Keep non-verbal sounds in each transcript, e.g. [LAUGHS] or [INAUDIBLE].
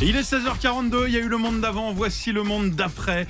Il est 16h42, il y a eu le monde d'avant, voici le monde d'après.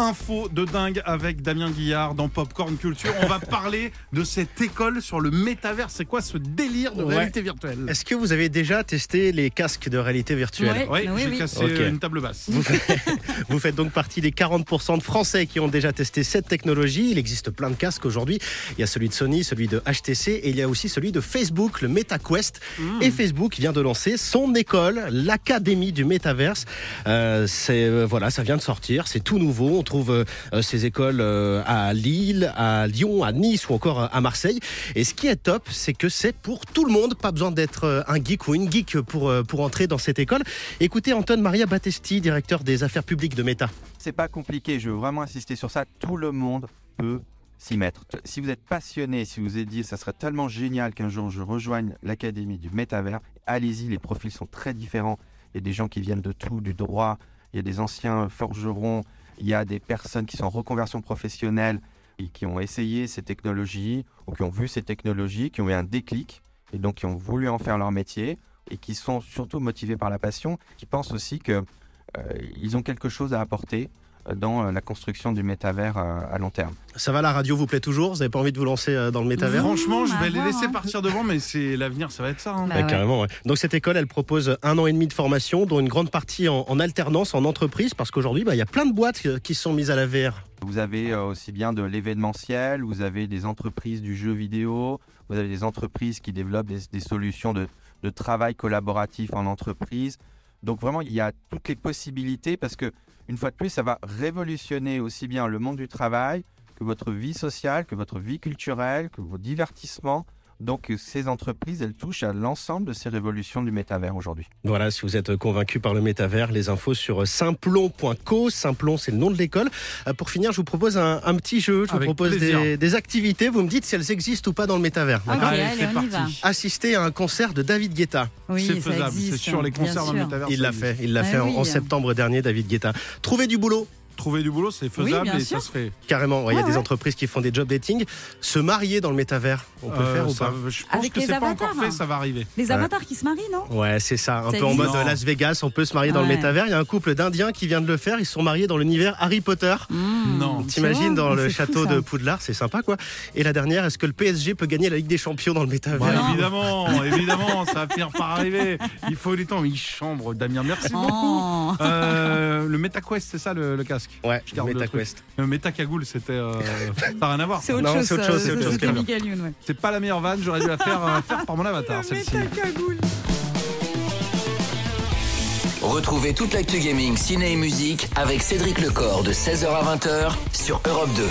Info de dingue avec Damien Guillard dans Popcorn Culture. On va [LAUGHS] parler de cette école sur le métavers. C'est quoi ce délire de Ouais. réalité virtuelle? Est-ce que vous avez déjà testé les casques de réalité virtuelle? Oui, Ouais. Oui, j'ai oui. cassé Ok. une table basse. vous, faites, [LAUGHS] vous faites donc partie des 40% de Français qui ont déjà testé cette technologie. Il existe plein de casques aujourd'hui. Il y a celui de Sony, celui de HTC et il y a aussi celui de Facebook, le MetaQuest. Et Facebook vient de lancer son école, l'Académie du Métaverse. Euh, c'est euh, voilà, ça vient de sortir, c'est tout nouveau. On trouve euh, ces écoles euh, à Lille, à Lyon, à Nice ou encore euh, à Marseille. Et ce qui est top, c'est que c'est pour tout le monde. Pas besoin d'être euh, un geek ou une geek pour, euh, pour entrer dans cette école. Écoutez Anton Maria Battesti, directeur des affaires publiques de Meta. C'est pas compliqué, je veux vraiment insister sur ça. Tout le monde peut s'y mettre. Si vous êtes passionné, si vous êtes dit ça serait tellement génial qu'un jour je rejoigne l'académie du métavers, allez-y, les profils sont très différents. Il y a des gens qui viennent de tout, du droit, il y a des anciens forgerons, il y a des personnes qui sont en reconversion professionnelle et qui ont essayé ces technologies ou qui ont vu ces technologies, qui ont eu un déclic et donc qui ont voulu en faire leur métier et qui sont surtout motivés par la passion, qui pensent aussi que euh, ils ont quelque chose à apporter dans euh, la construction du métavers euh, à long terme. Ça va, la radio vous plaît toujours? Vous n'avez pas envie de vous lancer euh, dans le métavers? Franchement, je à vais les voir, laisser hein. partir devant, mais c'est l'avenir, ça va être ça. hein. Bah ouais. Carrément, ouais. Donc cette école, elle propose un an et demi de formation, dont une grande partie en, en alternance, en entreprise, parce qu'aujourd'hui, bah, il y a plein de boîtes qui sont mises à la VR. Vous avez aussi bien de l'événementiel, vous avez des entreprises du jeu vidéo, vous avez des entreprises qui développent des, des solutions de, de travail collaboratif en entreprise. Donc vraiment, il y a toutes les possibilités parce que, une fois de plus, ça va révolutionner aussi bien le monde du travail que votre vie sociale, que votre vie culturelle, que vos divertissements. Donc ces entreprises, elles touchent à l'ensemble de ces révolutions du métavers aujourd'hui. Voilà, si vous êtes convaincu par le métavers, les infos sur simplon.co. Simplon, c'est le nom de l'école. Euh, Pour finir, je vous propose un, un petit jeu. Je vous Avec propose des, des activités. Vous me dites si elles existent ou pas dans le métavers. Ok, d'accord Allez, allez, c'est on y parti. va. Assister à un concert de David Guetta. Oui, c'est ça faisable, existe, c'est sûr. Les concerts dans le métavers. Il l'a fait, il l'a Ah fait en, en septembre dernier, David Guetta. Trouver du boulot, Trouver du boulot, c'est faisable bien et sûr. ça se fait. carrément. Ouais, Il y a Ouais, des entreprises qui font des job dating. Se marier dans le métavers, on peut Euh, faire ou ça- pas Je pense Avec que les c'est pas encore avatars. fait, ça va arriver. Les Ouais. avatars qui se marient, non? Ouais, c'est ça. Un peu en mode. Las Vegas, on peut se marier dans le métavers. Il y a un couple d'Indiens qui vient de le faire. Ils sont mariés dans l'univers Harry Potter. Mmh, Non. T'imagines dans le fou, château de Poudlard, c'est sympa quoi. Et la dernière, est-ce que le PSG peut gagner la Ligue des Champions dans le métavers? Évidemment, évidemment, ça va finir par arriver. Il faut du temps, mais il chambre, Damien. Merci beaucoup. Oh. Euh, le MetaQuest, c'est ça le, le casque? Ouais, Je garde le MetaQuest. Le MetaCagoule, c'était. euh, ça n'a rien à voir. C'est autre Non, chose. c'est autre chose, c'est autre chose. C'est pas la meilleure vanne, j'aurais dû la faire, euh, faire par mon [LAUGHS] avatar, celle-ci. Retrouvez toute l'actu gaming, ciné et musique avec Cédric Lecor de 16h à 20h sur Europe 2.